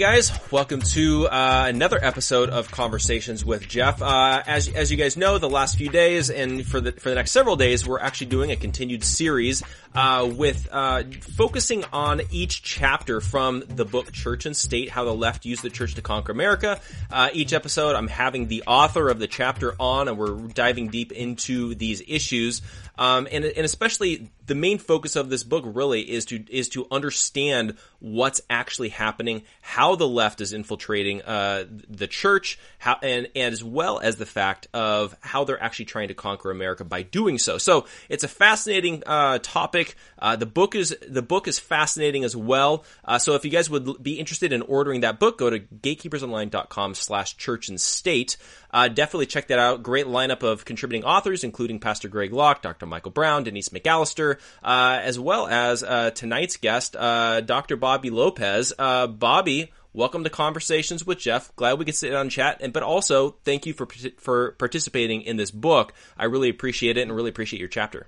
Guys, welcome to uh, another episode of Conversations with Jeff. Uh, as as you guys know, the last few days and for the for the next several days, we're actually doing a continued series uh, with uh, focusing on each chapter from the book Church and State: How the Left Used the Church to Conquer America. Uh, each episode, I'm having the author of the chapter on, and we're diving deep into these issues. Um, and, and especially the main focus of this book really is to is to understand what's actually happening, how the left is infiltrating uh, the church, how and, and as well as the fact of how they're actually trying to conquer America by doing so. So it's a fascinating uh, topic. Uh, the book is the book is fascinating as well. Uh, so if you guys would be interested in ordering that book, go to gatekeepersonline.com/slash church and state. Uh, definitely check that out. Great lineup of contributing authors, including Pastor Greg Locke, Dr. Michael Brown, Denise McAllister, uh, as well as uh, tonight's guest, uh, Dr. Bobby Lopez. Bobby, welcome to Conversations with Jeff. Glad we could sit down chat, and but also thank you for for participating in this book. I really appreciate it, and really appreciate your chapter.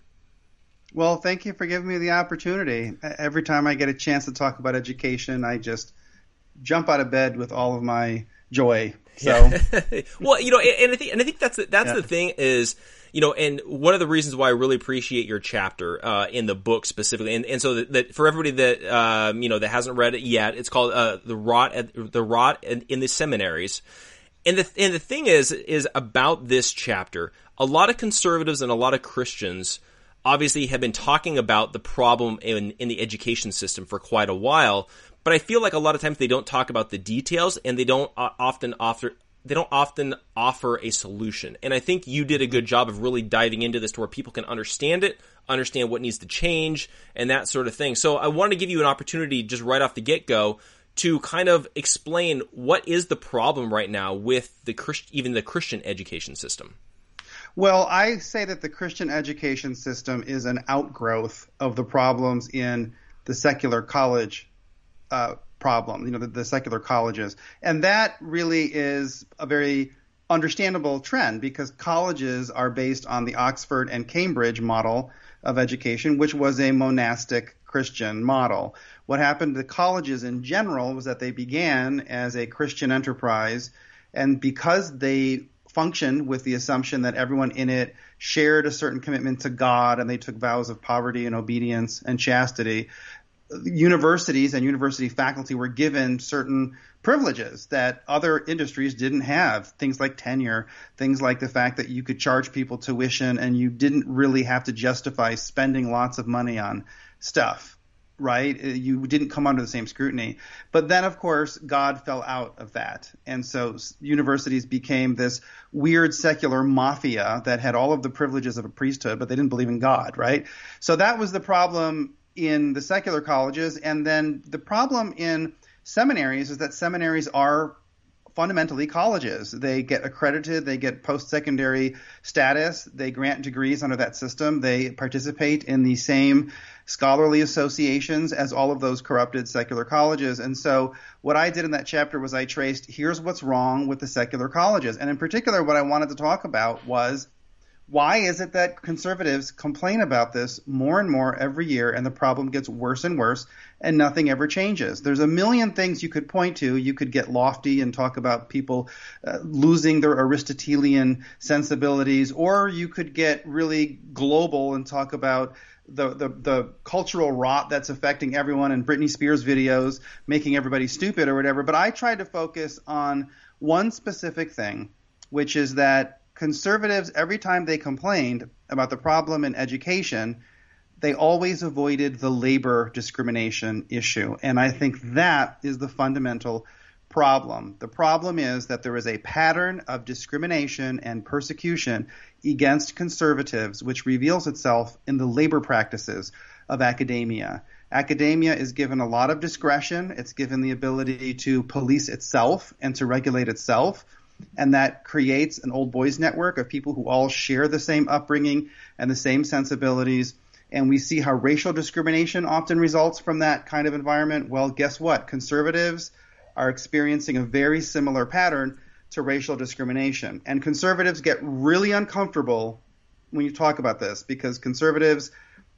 Well, thank you for giving me the opportunity. Every time I get a chance to talk about education, I just jump out of bed with all of my joy. So, well, you know, and I think and I think that's that's yeah. the thing is, you know, and one of the reasons why I really appreciate your chapter uh, in the book specifically, and, and so that, that for everybody that um, you know that hasn't read it yet, it's called uh, the rot at, the rot in the seminaries. And the and the thing is is about this chapter. A lot of conservatives and a lot of Christians obviously have been talking about the problem in in the education system for quite a while, but I feel like a lot of times they don't talk about the details and they don't uh, often offer they don't often offer a solution. And I think you did a good job of really diving into this to where people can understand it, understand what needs to change, and that sort of thing. So I want to give you an opportunity just right off the get go to kind of explain what is the problem right now with the Christ- even the Christian education system. Well, I say that the Christian education system is an outgrowth of the problems in the secular college uh, problem, you know, the, the secular colleges. And that really is a very understandable trend because colleges are based on the Oxford and Cambridge model of education, which was a monastic Christian model. What happened to colleges in general was that they began as a Christian enterprise, and because they functioned with the assumption that everyone in it shared a certain commitment to God and they took vows of poverty and obedience and chastity, universities and university faculty were given certain privileges that other industries didn't have. Things like tenure, things like the fact that you could charge people tuition and you didn't really have to justify spending lots of money on stuff. Right? Uh, you didn't come under the same scrutiny. But then, of course, God fell out of that. And so universities became this weird secular mafia that had all of the privileges of a priesthood, but they didn't believe in God, right? So that was the problem in the secular colleges. And then the problem in seminaries is that seminaries are fundamentally colleges. They get accredited, they get post secondary status, they grant degrees under that system, they participate in the same scholarly associations as all of those corrupted secular colleges. And so what I did in that chapter was I traced here's what's wrong with the secular colleges. And in particular, what I wanted to talk about was why is it that conservatives complain about this more and more every year and the problem gets worse and worse and nothing ever changes? There's a million things you could point to. You could get lofty and talk about people uh, losing their Aristotelian sensibilities, or you could get really global and talk about the, the, the cultural rot that's affecting everyone and Britney Spears videos making everybody stupid or whatever. But I tried to focus on one specific thing, which is that conservatives, every time they complained about the problem in education, they always avoided the labor discrimination issue. And I think that is the fundamental problem. The problem is that there is a pattern of discrimination and persecution against conservatives, which reveals itself in the labor practices of academia. Academia is given a lot of discretion. It's given the ability to police itself and to regulate itself and that creates an old boys network of people who all share the same upbringing and the same sensibilities. And we see how racial discrimination often results from that kind of environment. Well, guess what? Conservatives are experiencing a very similar pattern to racial discrimination. And conservatives get really uncomfortable when you talk about this because conservatives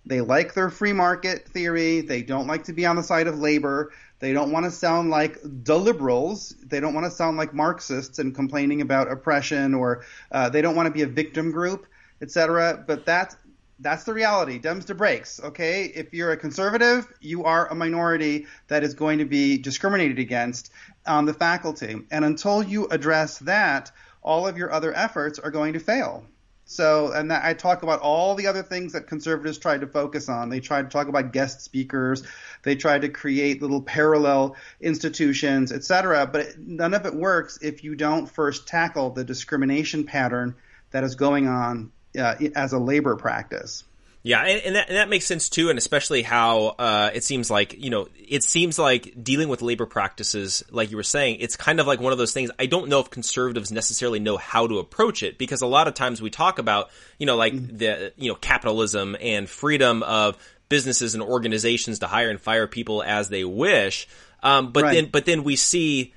they like their free market theory. They don't like to be on the side of labor. They don't want to sound like the liberals. They don't want to sound like Marxists and complaining about oppression, or uh, they don't want to be a victim group, etc. But that's that's the reality. Dems to breaks. Okay, if you're a conservative, you are a minority that is going to be discriminated against on the faculty, and until you address that, all of your other efforts are going to fail. So, and that, I talk about all the other things that conservatives tried to focus on. They tried to talk about guest speakers. They tried to create little parallel institutions, etc. But it, none of it works if you don't first tackle the discrimination pattern that is going on uh, as a labor practice. Yeah, and, and, that, and, that, makes sense too, and especially how uh, it seems like you know it seems like dealing with labor practices, like you were saying, it's kind of like one of those things. I don't know if conservatives necessarily know how to approach it because a lot of times we talk about you know like mm-hmm. the you know capitalism and freedom of businesses and organizations to hire and fire people as they wish, um, but right. then but then we see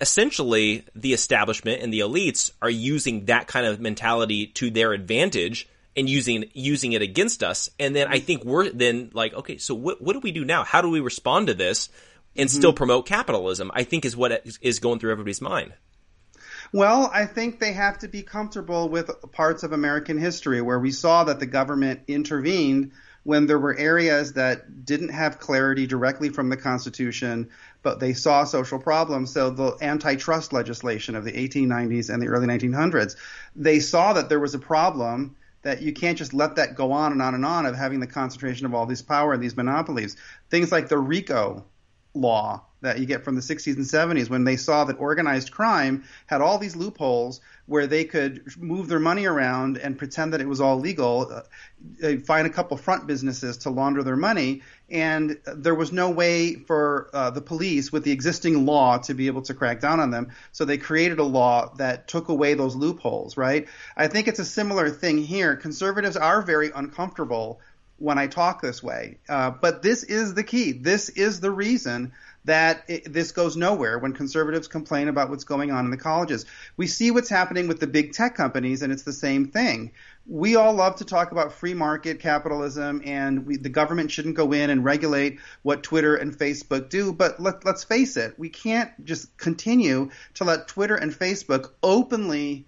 essentially the establishment and the elites are using that kind of mentality to their advantage and using using it against us. And then I think we're then like, okay, so what what do we do now? How do we respond to this and mm-hmm. still promote capitalism? I think is what is going through everybody's mind. Well, I think they have to be comfortable with parts of American history where we saw that the government intervened when there were areas that didn't have clarity directly from the Constitution, but they saw social problems. So the antitrust legislation of the 1890s and the early 1900s, they saw that there was a problem that you can't just let that go on and on and on of having the concentration of all this power and these monopolies. Things like the RICO law that you get from the 60s and 70s when they saw that organized crime had all these loopholes where they could move their money around and pretend that it was all legal, uh, find a couple front businesses to launder their money, and there was no way for uh, the police with the existing law to be able to crack down on them. So they created a law that took away those loopholes, right? I think it's a similar thing here. Conservatives are very uncomfortable when I talk this way, uh, but this is the key. This is the reason that it, this goes nowhere when conservatives complain about what's going on in the colleges. We see what's happening with the big tech companies, and it's the same thing. We all love to talk about free market capitalism, and we, the government shouldn't go in and regulate what Twitter and Facebook do. But let, let's face it, we can't just continue to let Twitter and Facebook openly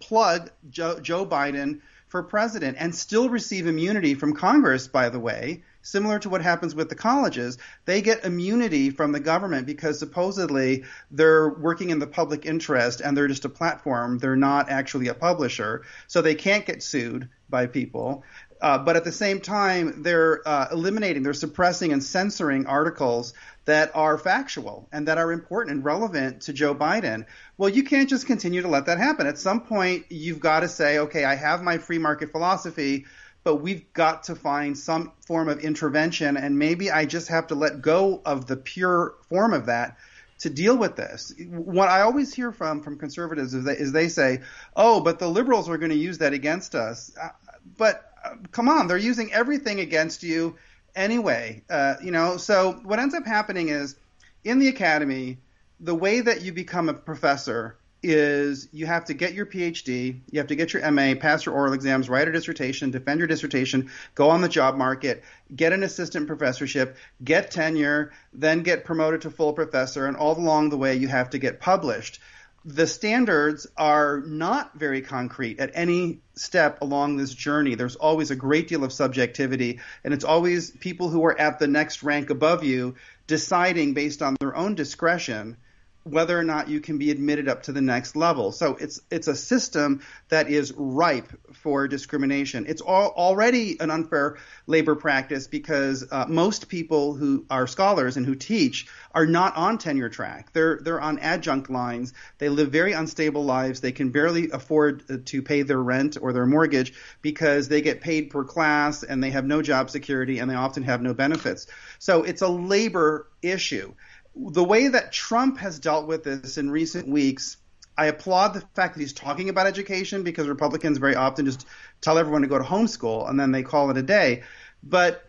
plug Joe, Joe Biden for president and still receive immunity from Congress, by the way, similar to what happens with the colleges, they get immunity from the government because supposedly they're working in the public interest and they're just a platform. They're not actually a publisher. So they can't get sued by people. Uh, but at the same time, they're uh, eliminating, they're suppressing and censoring articles that are factual and that are important and relevant to Joe Biden. Well, you can't just continue to let that happen. At some point, you've got to say, okay, I have my free market philosophy, but we've got to find some form of intervention, and maybe I just have to let go of the pure form of that to deal with this. What I always hear from from conservatives is they, they say, "Oh, but the liberals are going to use that against us." Uh, but uh, come on, they're using everything against you anyway. Uh, you know, so what ends up happening is in the academy, the way that you become a professor is you have to get your PhD, you have to get your MA, pass your oral exams, write a dissertation, defend your dissertation, go on the job market, get an assistant professorship, get tenure, then get promoted to full professor, and all along the way you have to get published. The standards are not very concrete at any step along this journey. There's always a great deal of subjectivity, and it's always people who are at the next rank above you deciding based on their own discretion whether or not you can be admitted up to the next level. So it's it's a system that is ripe for discrimination. It's all, already an unfair labor practice because uh, most people who are scholars and who teach are not on tenure track. They're they're on adjunct lines. They live very unstable lives. They can barely afford uh, to pay their rent or their mortgage because they get paid per class and they have no job security and they often have no benefits. So it's a labor issue the way that Trump has dealt with this in recent weeks, I applaud the fact that he's talking about education because Republicans very often just tell everyone to go to homeschool and then they call it a day. But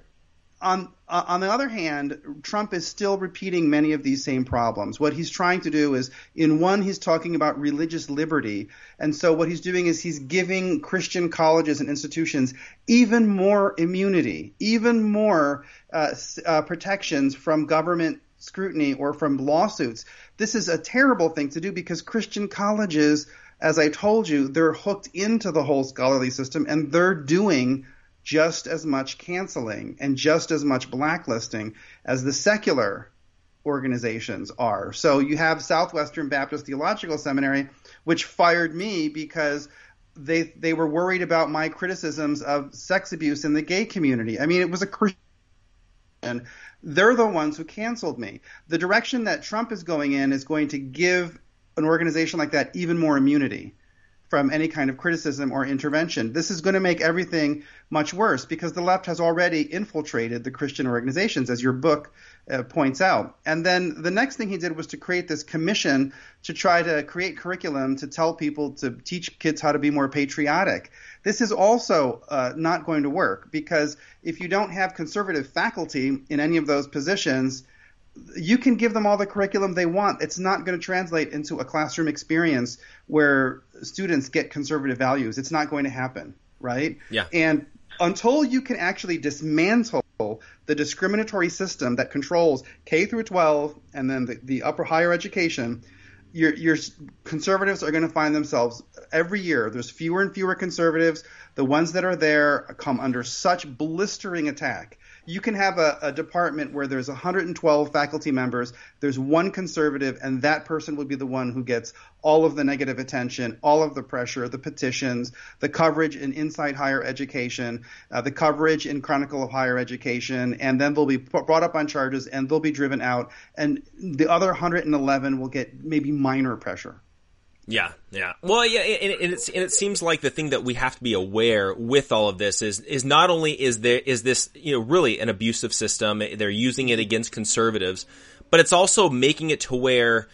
on uh, on the other hand, Trump is still repeating many of these same problems. What he's trying to do is, in one, he's talking about religious liberty, and so what he's doing is he's giving Christian colleges and institutions even more immunity, even more uh, uh, protections from government scrutiny or from lawsuits. This is a terrible thing to do because Christian colleges, as I told you, they're hooked into the whole scholarly system and they're doing just as much canceling and just as much blacklisting as the secular organizations are. So you have Southwestern Baptist Theological Seminary, which fired me because they they were worried about my criticisms of sex abuse in the gay community. I mean, it was a Christian they're the ones who canceled me. The direction that Trump is going in is going to give an organization like that even more immunity from any kind of criticism or intervention. This is going to make everything much worse because the left has already infiltrated the Christian organizations, as your book uh, points out. And then the next thing he did was to create this commission to try to create curriculum to tell people to teach kids how to be more patriotic. This is also uh, not going to work because if you don't have conservative faculty in any of those positions, you can give them all the curriculum they want. It's not going to translate into a classroom experience where students get conservative values. It's not going to happen, right? Yeah. And until you can actually dismantle the discriminatory system that controls K through 12 and then the, the upper higher education, your, your conservatives are going to find themselves every year. There's fewer and fewer conservatives. The ones that are there come under such blistering attack you can have a, a, department where there's 112 faculty members, there's one conservative, and that person will be the one who gets all of the negative attention, all of the pressure, the petitions, the coverage in Inside Higher Education, uh, the coverage in Chronicle of Higher Education, and then they'll be brought up on charges and they'll be driven out, and the other 111 will get maybe minor pressure. Yeah, yeah. Well, yeah, and, and, it's and it seems like the thing that we have to be aware with all of this is is not only is there is this you know really an abusive system. They're using it against conservatives, but it's also making it to where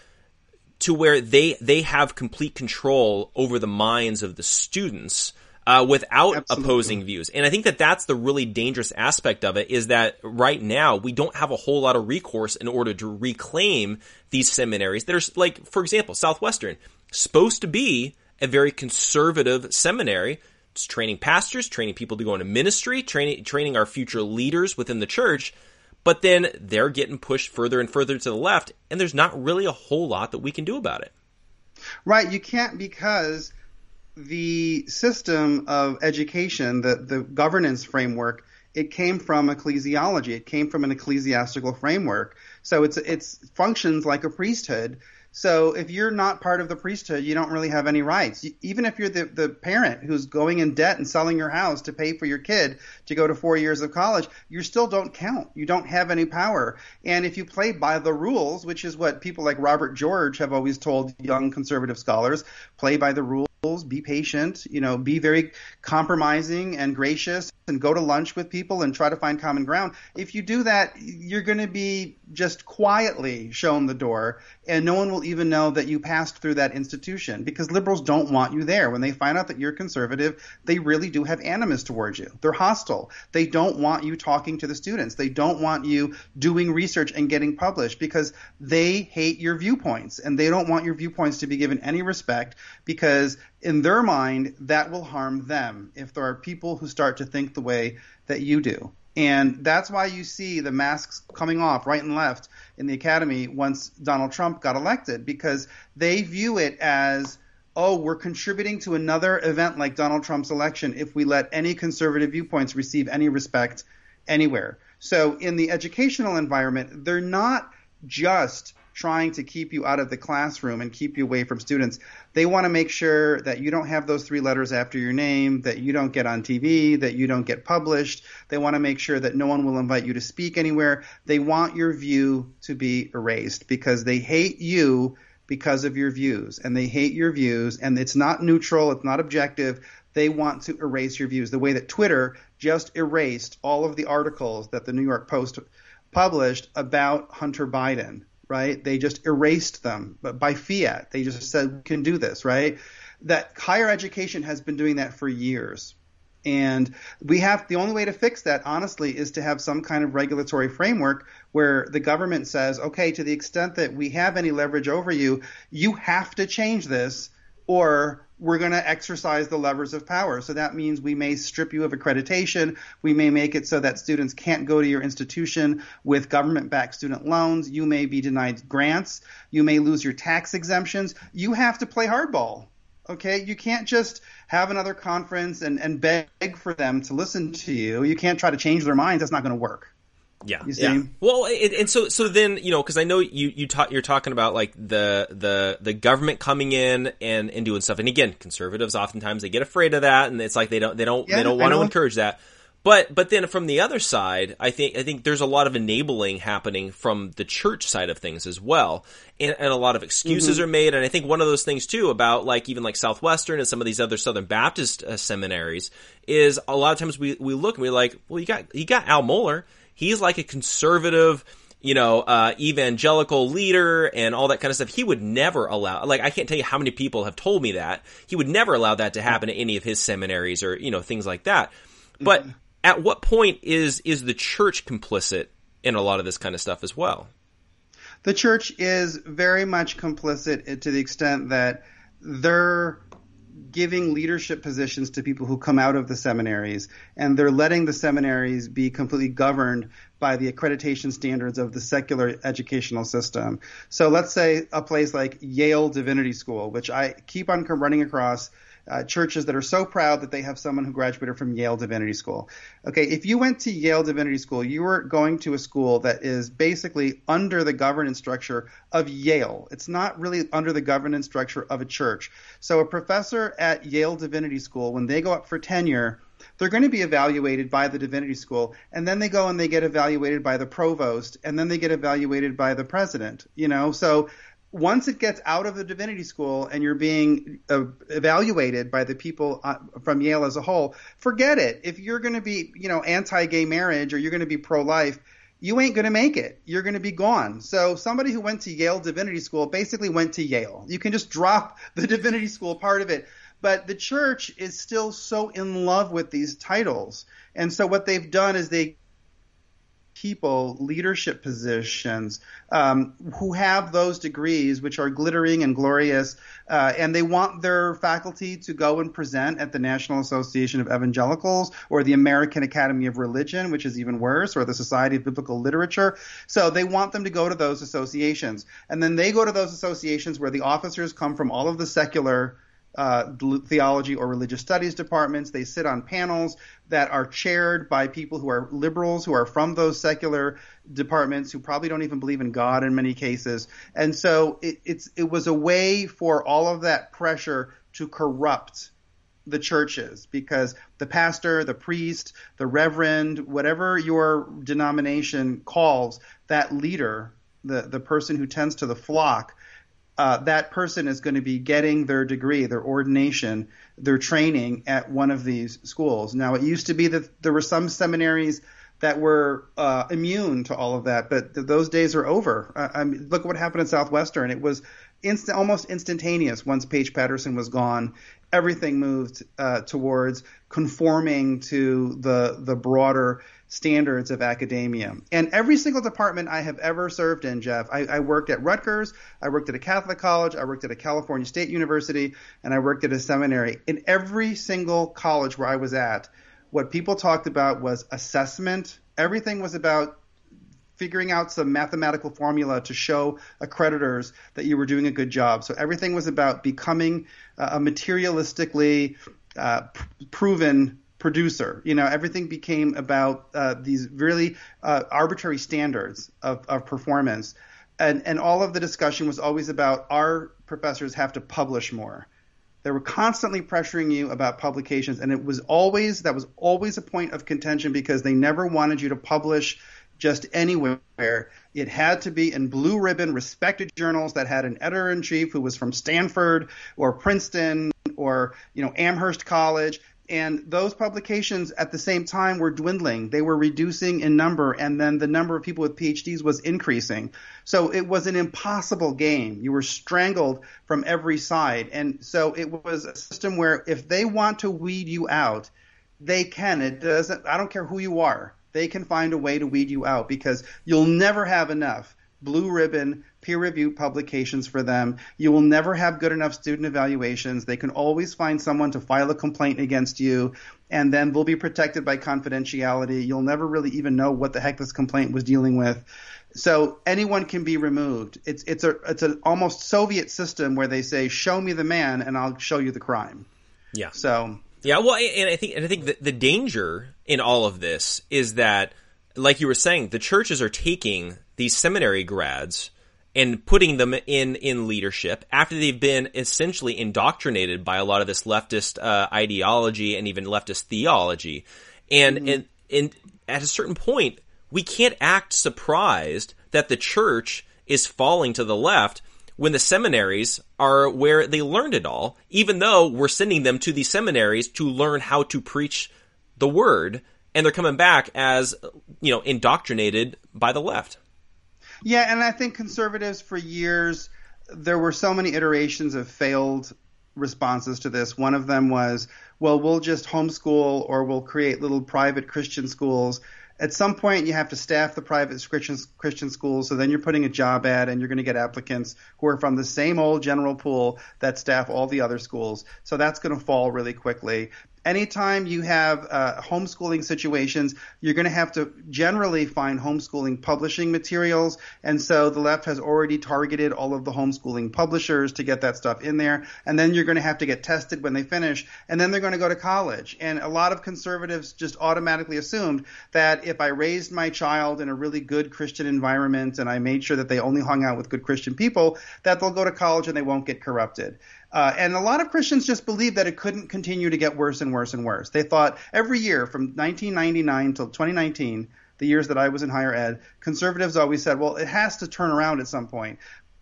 to where they they have complete control over the minds of the students. Uh, without Absolutely. opposing views. And I think that that's the really dangerous aspect of it is that right now we don't have a whole lot of recourse in order to reclaim these seminaries that are like, for example, Southwestern supposed to be a very conservative seminary. It's training pastors, training people to go into ministry, training training our future leaders within the church. But then they're getting pushed further and further to the left, and there's not really a whole lot that we can do about it. Right, you can't because the system of education, the, the governance framework, it came from ecclesiology. It came from an ecclesiastical framework. So it's it's functions like a priesthood So if you're not part of the priesthood, you don't really have any rights. Even if you're the, the parent who's going in debt and selling your house to pay for your kid to go to four years of college, you still don't count. You don't have any power. And if you play by the rules, which is what people like Robert George have always told young conservative scholars, play by the rules be patient, you know, be very compromising and gracious and go to lunch with people and try to find common ground. If you do that, you're going to be just quietly shown the door and no one will even know that you passed through that institution because liberals don't want you there. When they find out that you're conservative, they really do have animus towards you. They're hostile. They don't want you talking to the students. They don't want you doing research and getting published because they hate your viewpoints and they don't want your viewpoints to be given any respect because in their mind, that will harm them if there are people who start to think the way that you do. And that's why you see the masks coming off right and left in the academy once Donald Trump got elected, because they view it as, oh, we're contributing to another event like Donald Trump's election if we let any conservative viewpoints receive any respect anywhere. So in the educational environment, they're not just trying to keep you out of the classroom and keep you away from students. They want to make sure that you don't have those three letters after your name, that you don't get on TV, that you don't get published. They want to make sure that no one will invite you to speak anywhere. They want your view to be erased because they hate you because of your views and they hate your views and it's not neutral, it's not objective. They want to erase your views the way that Twitter just erased all of the articles that the New York Post published about Hunter Biden right? They just erased them, but by fiat, they just said we can do this, right? That higher education has been doing that for years. And we have the only way to fix that, honestly, is to have some kind of regulatory framework where the government says, okay, to the extent that we have any leverage over you, you have to change this or we're going to exercise the levers of power. So that means we may strip you of accreditation. We may make it so that students can't go to your institution with government backed student loans. You may be denied grants. You may lose your tax exemptions. You have to play hardball. Okay, you can't just have another conference and, and beg for them to listen to you. You can't try to change their minds. That's not going to work. Yeah, yeah. Well, it, and so so then you know because I know you you talk you're talking about like the the the government coming in and and doing stuff, and again, conservatives oftentimes they get afraid of that, and it's like they don't they don't yeah, they don't want to encourage that. But but then from the other side, I think I think there's a lot of enabling happening from the church side of things as well, and, and a lot of excuses mm-hmm. are made. And I think one of those things too about like even like Southwestern and some of these other Southern Baptist uh, seminaries is a lot of times we we look and we're like, well, you got you got Al Mohler he's like a conservative, you know, uh, evangelical leader and all that kind of stuff. He would never allow, like, I can't tell you how many people have told me that. He would never allow that to happen at any of his seminaries or, you know, things like that. But mm-hmm. at what point is, is the church complicit in a lot of this kind of stuff as well? The church is very much complicit to the extent that they're giving leadership positions to people who come out of the seminaries, and they're letting the seminaries be completely governed by the accreditation standards of the secular educational system. So let's say a place like Yale Divinity School, which I keep on running across uh, churches that are so proud that they have someone who graduated from Yale Divinity School. Okay, if you went to Yale Divinity School, you were going to a school that is basically under the governance structure of Yale. It's not really under the governance structure of a church. So a professor at Yale Divinity School, when they go up for tenure, they're going to be evaluated by the divinity school and then they go and they get evaluated by the provost and then they get evaluated by the president you know so once it gets out of the divinity school and you're being uh, evaluated by the people uh, from Yale as a whole, forget it. If you're going to be, you know, anti-gay marriage or you're going to be pro-life, you ain't going to make it. You're going to be gone. So somebody who went to Yale Divinity School basically went to Yale. You can just drop the divinity school part of it. But the church is still so in love with these titles. And so what they've done is they people leadership positions um, who have those degrees, which are glittering and glorious, uh, and they want their faculty to go and present at the National Association of Evangelicals or the American Academy of Religion, which is even worse, or the Society of Biblical Literature. So they want them to go to those associations, and then they go to those associations where the officers come from all of the secular uh, theology or religious studies departments. They sit on panels that are chaired by people who are liberals, who are from those secular departments, who probably don't even believe in God in many cases. And so it, it's it was a way for all of that pressure to corrupt the churches because the pastor, the priest, the reverend, whatever your denomination calls that leader, the, the person who tends to the flock, uh, that person is going to be getting their degree, their ordination, their training at one of these schools. Now, it used to be that there were some seminaries that were uh, immune to all of that, but th- those days are over. Uh, I mean, look at what happened at Southwestern. It was almost instantaneous once Paige Patterson was gone. Everything moved uh, towards conforming to the the broader standards of academia. And every single department I have ever served in, Jeff, I, I, worked at Rutgers, I worked at a Catholic college, I worked at a California State University, and I worked at a seminary. In every single college where I was at, what people talked about was assessment. Everything was about figuring out some mathematical formula to show accreditors that you were doing a good job. So everything was about becoming a materialistically uh, proven producer. You know, everything became about uh, these really uh, arbitrary standards of, of performance. And, and all of the discussion was always about our professors have to publish more. They were constantly pressuring you about publications, and it was always that was always a point of contention because they never wanted you to publish just anywhere. It had to be in blue ribbon, respected journals that had an editor in chief who was from Stanford or Princeton or you know Amherst College and those publications at the same time were dwindling. They were reducing in number, and then the number of people with PhDs was increasing. So it was an impossible game. You were strangled from every side. And so it was a system where if they want to weed you out, they can. It doesn't, I don't care who you are. They can find a way to weed you out because you'll never have enough blue ribbon peer reviewed publications for them. You will never have good enough student evaluations. They can always find someone to file a complaint against you, and then they'll be protected by confidentiality. You'll never really even know what the heck this complaint was dealing with. So anyone can be removed. It's it's a it's an almost Soviet system where they say, "Show me the man, and I'll show you the crime." Yeah. So yeah, well, and I think and I think the, the danger in all of this is that, like you were saying, the churches are taking these seminary grads and putting them in in leadership after they've been essentially indoctrinated by a lot of this leftist uh, ideology and even leftist theology, and mm-hmm. and and at a certain point we can't act surprised that the church is falling to the left when the seminaries are where they learned it all, even though we're sending them to these seminaries to learn how to preach the word, and they're coming back as you know indoctrinated by the left. Yeah, and I think conservatives for years there were so many iterations of failed responses to this. One of them was, well, we'll just homeschool or we'll create little private Christian schools. At some point, you have to staff the private Christian, Christian schools, so then you're putting a job ad and you're going to get applicants who are from the same old general pool that staff all the other schools. So that's going to fall really quickly anytime you have uh, homeschooling situations, you're going to have to generally find homeschooling publishing materials. And so the left has already targeted all of the homeschooling publishers to get that stuff in there. And then you're going to have to get tested when they finish. And then they're going to go to college. And a lot of conservatives just automatically assumed that if I raised my child in a really good Christian environment and I made sure that they only hung out with good Christian people, that they'll go to college and they won't get corrupted. Uh, and a lot of Christians just believed that it couldn't continue to get worse and worse and worse. They thought every year from 1999 till 2019, the years that I was in higher ed, conservatives always said, well, it has to turn around at some point.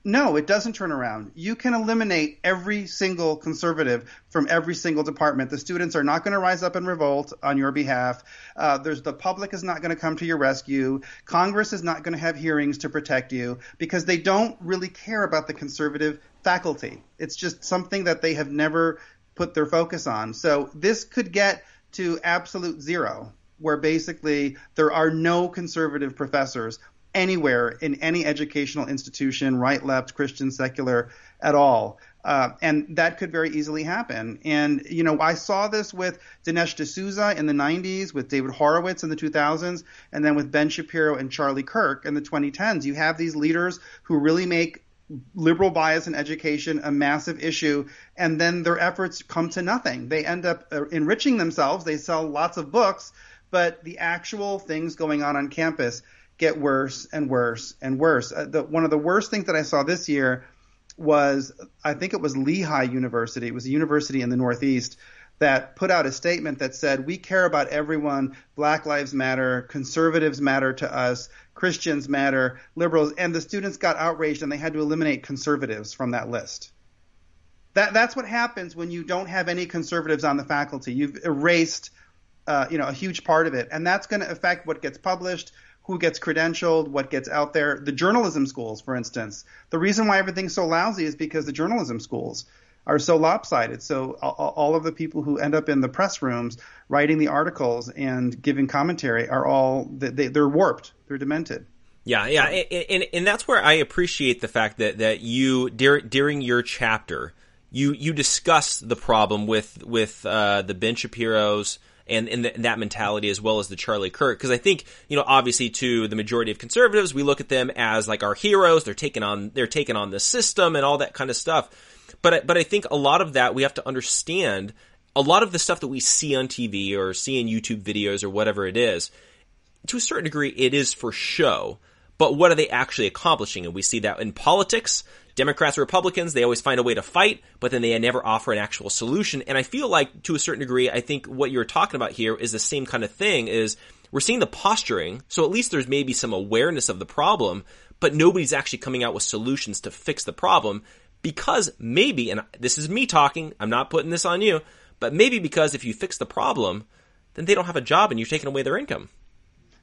No, it doesn't turn around. You can eliminate every single conservative from every single department. The students are not going to rise up and revolt on your behalf. Uh, there's the public is not going to come to your rescue. Congress is not going to have hearings to protect you because they don't really care about the conservative faculty. It's just something that they have never put their focus on. So this could get to absolute zero, where basically there are no conservative professors anywhere in any educational institution, right, left, Christian, secular, at all. Uh, and that could very easily happen. And, you know, I saw this with Dinesh D'Souza in the 90s, with David Horowitz in the 2000s, and then with Ben Shapiro and Charlie Kirk in the 2010s. You have these leaders who really make liberal bias in education a massive issue, and then their efforts come to nothing. They end up uh, enriching themselves. They sell lots of books, but the actual things going on on campus get worse and worse and worse. Uh, the, one of the worst things that I saw this year was, I think it was Lehigh University. It was a university in the Northeast that put out a statement that said, We care about everyone. Black Lives Matter. Conservatives matter to us. Christians matter. Liberals. And the students got outraged and they had to eliminate conservatives from that list. That, that's what happens when you don't have any conservatives on the faculty. You've erased uh, you know, a huge part of it. And that's going to affect what gets published, who gets credentialed, what gets out there. The journalism schools, for instance. The reason why everything's so lousy is because the journalism schools are so lopsided. So all of the people who end up in the press rooms writing the articles and giving commentary are all they, they're warped. They're demented. Yeah, yeah, and, and, and that's where I appreciate the fact that that you during your chapter you you discuss the problem with with uh, the Ben Shapiro's and, and, and, that mentality as well as the Charlie Kirk. Because I think, you know, obviously to the majority of conservatives, we look at them as like our heroes. They're taking on, they're taking on the system and all that kind of stuff. But but I think a lot of that we have to understand. A lot of the stuff that we see on TV or see in YouTube videos or whatever it is, to a certain degree, it is for show. But what are they actually accomplishing? And we see that in politics. Democrats Republicans, they always find a way to fight, but then they never offer an actual solution. And I feel like, to a certain degree, I think what you're talking about here is the same kind of thing. Is we're seeing the posturing, so at least there's maybe some awareness of the problem, but nobody's actually coming out with solutions to fix the problem because maybe, and this is me talking, I'm not putting this on you, but maybe because if you fix the problem, then they don't have a job and you're taking away their income.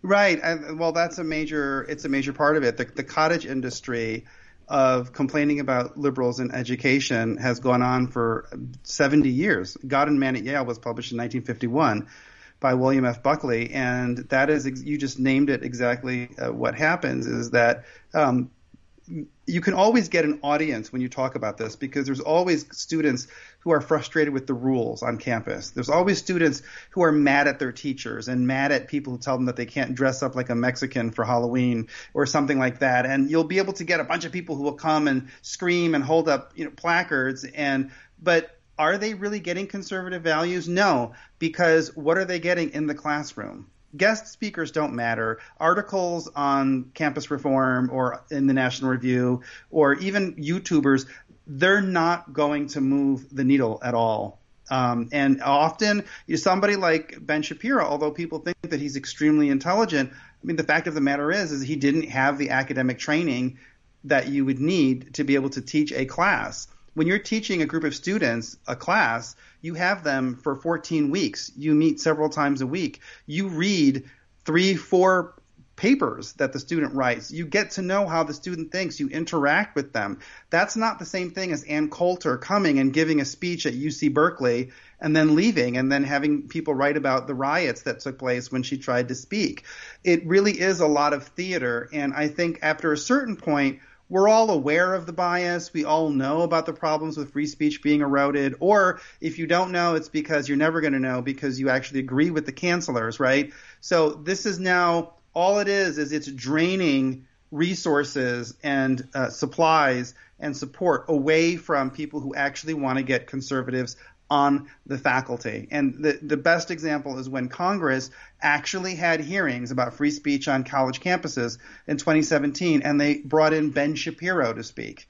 Right. well, that's a major. It's a major part of it. The, the cottage industry of complaining about liberals in education has gone on for 70 years. God and Man at Yale was published in 1951 by William F. Buckley, and that is you just named it exactly. Uh, what happens is that um, you can always get an audience when you talk about this because there's always students who are frustrated with the rules on campus. There's always students who are mad at their teachers and mad at people who tell them that they can't dress up like a Mexican for Halloween or something like that. And you'll be able to get a bunch of people who will come and scream and hold up, you know, placards and but are they really getting conservative values? No, because what are they getting in the classroom? Guest speakers don't matter. Articles on campus reform or in the National Review or even YouTubers, they're not going to move the needle at all. Um, and often, you somebody like Ben Shapiro, although people think that he's extremely intelligent, I mean, the fact of the matter is, is he didn't have the academic training that you would need to be able to teach a class when you're teaching a group of students a class, you have them for 14 weeks. You meet several times a week. You read three, four papers that the student writes. You get to know how the student thinks. You interact with them. That's not the same thing as Ann Coulter coming and giving a speech at UC Berkeley and then leaving and then having people write about the riots that took place when she tried to speak. It really is a lot of theater. And I think after a certain point, we're all aware of the bias. We all know about the problems with free speech being eroded. Or if you don't know, it's because you're never going to know because you actually agree with the cancelers, right? So this is now all it is is it's draining resources and uh, supplies and support away from people who actually want to get conservatives on the faculty. And the, the best example is when Congress actually had hearings about free speech on college campuses in 2017, and they brought in Ben Shapiro to speak.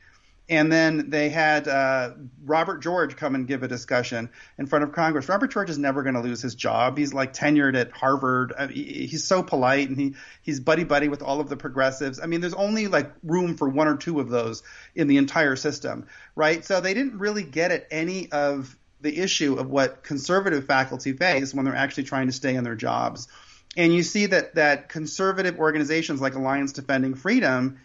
And then they had uh, Robert George come and give a discussion in front of Congress. Robert George is never going to lose his job. He's like tenured at Harvard. I uh, mean, he's so polite and he he's buddy buddy with all of the progressives. I mean, there's only like room for one or two of those in the entire system, right? So they didn't really get at any of the issue of what conservative faculty face when they're actually trying to stay in their jobs. And you see that that conservative organizations like Alliance Defending Freedom,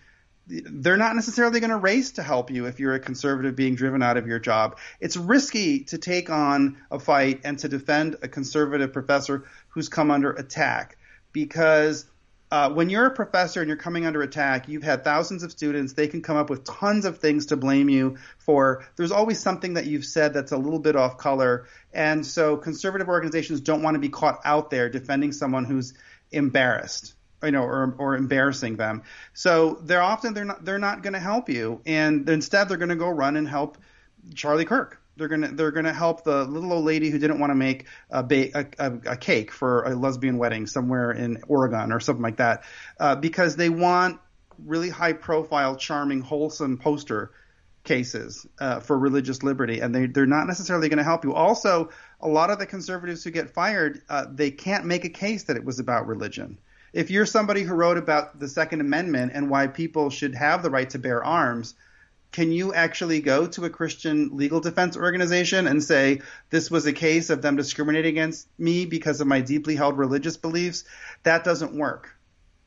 they're not necessarily going to race to help you if you're a conservative being driven out of your job. It's risky to take on a fight and to defend a conservative professor who's come under attack because uh, when you're a professor and you're coming under attack, you've had thousands of students. They can come up with tons of things to blame you for. There's always something that you've said that's a little bit off color. And so conservative organizations don't want to be caught out there defending someone who's embarrassed. you know, or, or embarrassing them. So they're often they're not they're not going to help you, and instead they're going to go run and help Charlie Kirk. They're gonna they're gonna help the little old lady who didn't want to make a, ba- a, a, a cake for a lesbian wedding somewhere in Oregon or something like that, uh, because they want really high profile, charming, wholesome poster cases uh, for religious liberty, and they they're not necessarily going to help you. Also, a lot of the conservatives who get fired, uh, they can't make a case that it was about religion. If you're somebody who wrote about the Second Amendment and why people should have the right to bear arms, can you actually go to a Christian legal defense organization and say this was a case of them discriminating against me because of my deeply held religious beliefs? That doesn't work.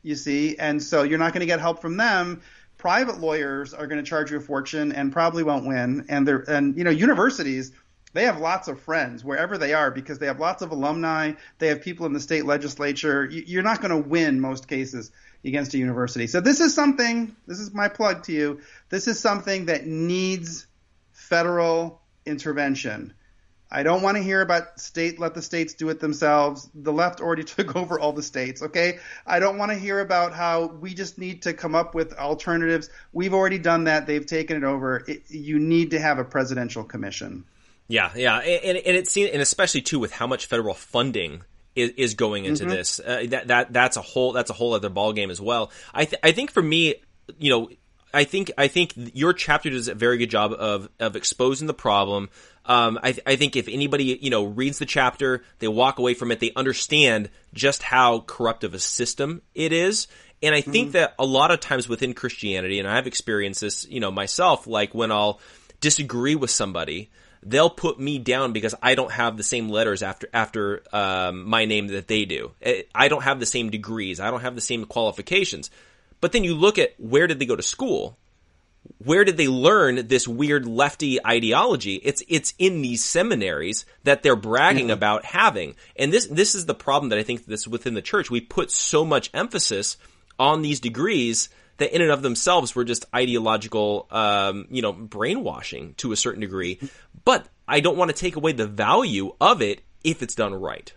You see, and so you're not going to get help from them private lawyers are going to charge you a fortune and probably won't win. And they're and you know universities they have lots of friends wherever they are because they have lots of alumni. They have people in the state legislature. You're not going to win most cases against a university. So this is something. This is my plug to you. This is something that needs federal intervention. I don't want to hear about state, let the states do it themselves. The left already took over all the states, okay? I don't want to hear about how we just need to come up with alternatives. We've already done that. They've taken it over. It, you need to have a presidential commission. Yeah, yeah. And, and it seems, and especially too with how much federal funding is, is going into Mm-hmm. this. Uh, that, that, that's a whole, that's a whole other ballgame as well. I, th- I think for me, you know, I think I think your chapter does a very good job of of exposing the problem. Um, I, I think if anybody you know reads the chapter, they walk away from it, they understand just how corrupt of a system it is. And I think that a lot of times within Christianity, and I've experienced this, you know, myself, like when I'll disagree with somebody, they'll put me down because I don't have the same letters after after um, my name that they do. Eh, I don't have the same degrees. I don't have the same qualifications. But then you look at where did they go to school? Where did they learn this weird lefty ideology? It's it's in these seminaries that they're bragging about having. And this this is the problem that I think that's within the church. We put so much emphasis on these degrees that in and of themselves were just ideological, um, you know, brainwashing to a certain degree. But I don't want to take away the value of it if it's done right.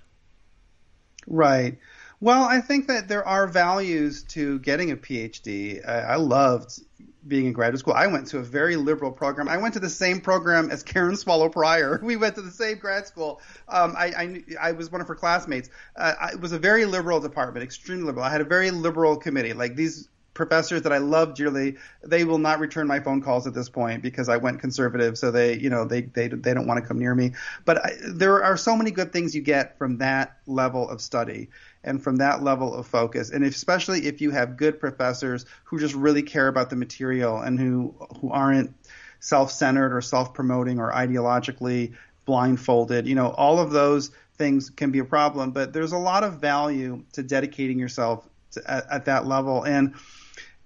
Right. Well, I think that there are values to getting a PhD. I, I loved being in graduate school. I went to a very liberal program. I went to the same program as Karen Swallow Prior. We went to the same grad school. Um, I, I, I was one of her classmates. Uh, it was a very liberal department, extremely liberal. I had a very liberal committee. Like these professors that I love dearly, they will not return my phone calls at this point because I went conservative. So they, you know, they they they don't want to come near me. But I, there are so many good things you get from that level of study and from that level of focus, and especially if you have good professors who just really care about the material and who who aren't self-centered or self-promoting or ideologically blindfolded. You know, all of those things can be a problem, but there's a lot of value to dedicating yourself at, at that level. And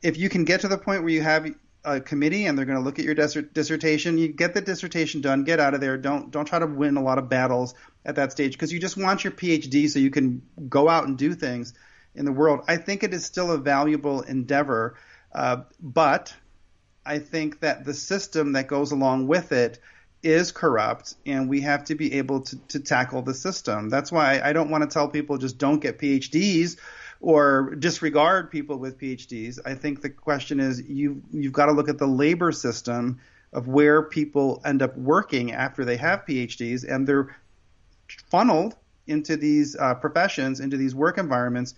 if you can get to the point where you have a committee and they're going to look at your dissert- dissertation, you get the dissertation done, get out of there. Don't don't try to win a lot of battles at that stage because you just want your PhD so you can go out and do things in the world. I think it is still a valuable endeavor, uh, but I think that the system that goes along with it is corrupt, and we have to be able to, to tackle the system. That's why I don't want to tell people just don't get PhDs or disregard people with PhDs. I think the question is you you've got to look at the labor system of where people end up working after they have PhDs, and they're funneled into these uh, professions, into these work environments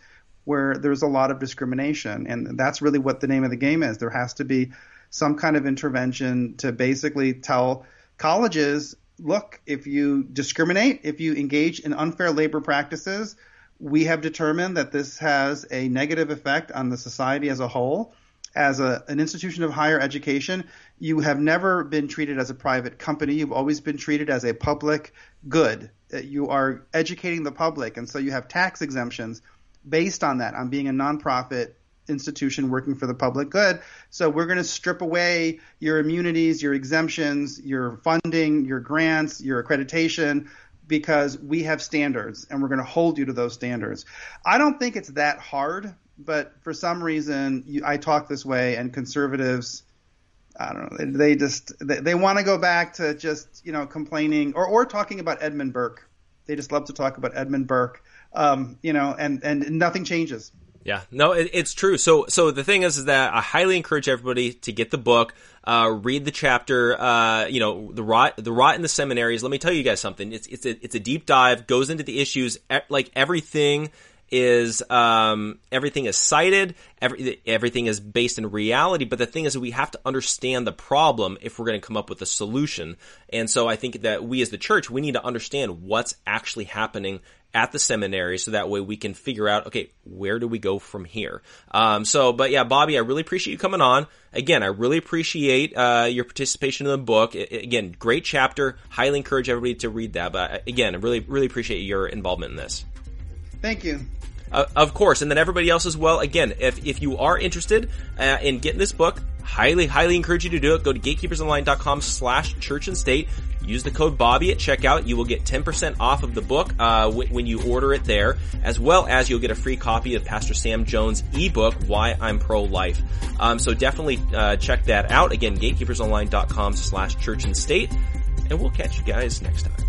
where there's a lot of discrimination, and that's really what the name of the game is. There has to be some kind of intervention to basically tell colleges, look, if you discriminate, if you engage in unfair labor practices, we have determined that this has a negative effect on the society as a whole. As a, an institution of higher education, you have never been treated as a private company. You've always been treated as a public good. You are educating the public, and so you have tax exemptions based on that, on being a nonprofit institution working for the public good. So we're going to strip away your immunities, your exemptions, your funding, your grants, your accreditation because we have standards and we're going to hold you to those standards. I don't think it's that hard, but for some reason you, I talk this way and conservatives I don't know. They, they just they, they want to go back to just you know complaining or or talking about Edmund Burke. They just love to talk about Edmund Burke. Um, you know, and and nothing changes. Yeah, no, it, it's true. So, so the thing is, is that I highly encourage everybody to get the book, uh, read the chapter. Uh, you know, the rot, the rot in the seminaries. Let me tell you guys something. It's it's a it's a deep dive, goes into the issues, like everything is um, everything is cited, every, everything is based in reality. But the thing is, we have to understand the problem if we're going to come up with a solution. And so I think that we as the church, we need to understand what's actually happening at the seminary so that way we can figure out, okay, where do we go from here? Um, so, but yeah, Bobby, I really appreciate you coming on. Again, I really appreciate, uh, your participation in the book. again, great chapter. Highly encourage everybody to read that. But uh, again, I really, really appreciate your involvement in this. Thank you. Uh, of course, and then everybody else as well. Again, if, if you are interested uh, in getting this book, highly, highly encourage you to do it. Go to gatekeepersonline.com slash church and state. Use the code Bobby at checkout. You will get 10% off of the book uh, w- when you order it there, as well as you'll get a free copy of Pastor Sam Jones' ebook, Why I'm Pro-Life. Um, so definitely uh, check that out. Again, gatekeepersonline.com slash church and state. And we'll catch you guys next time.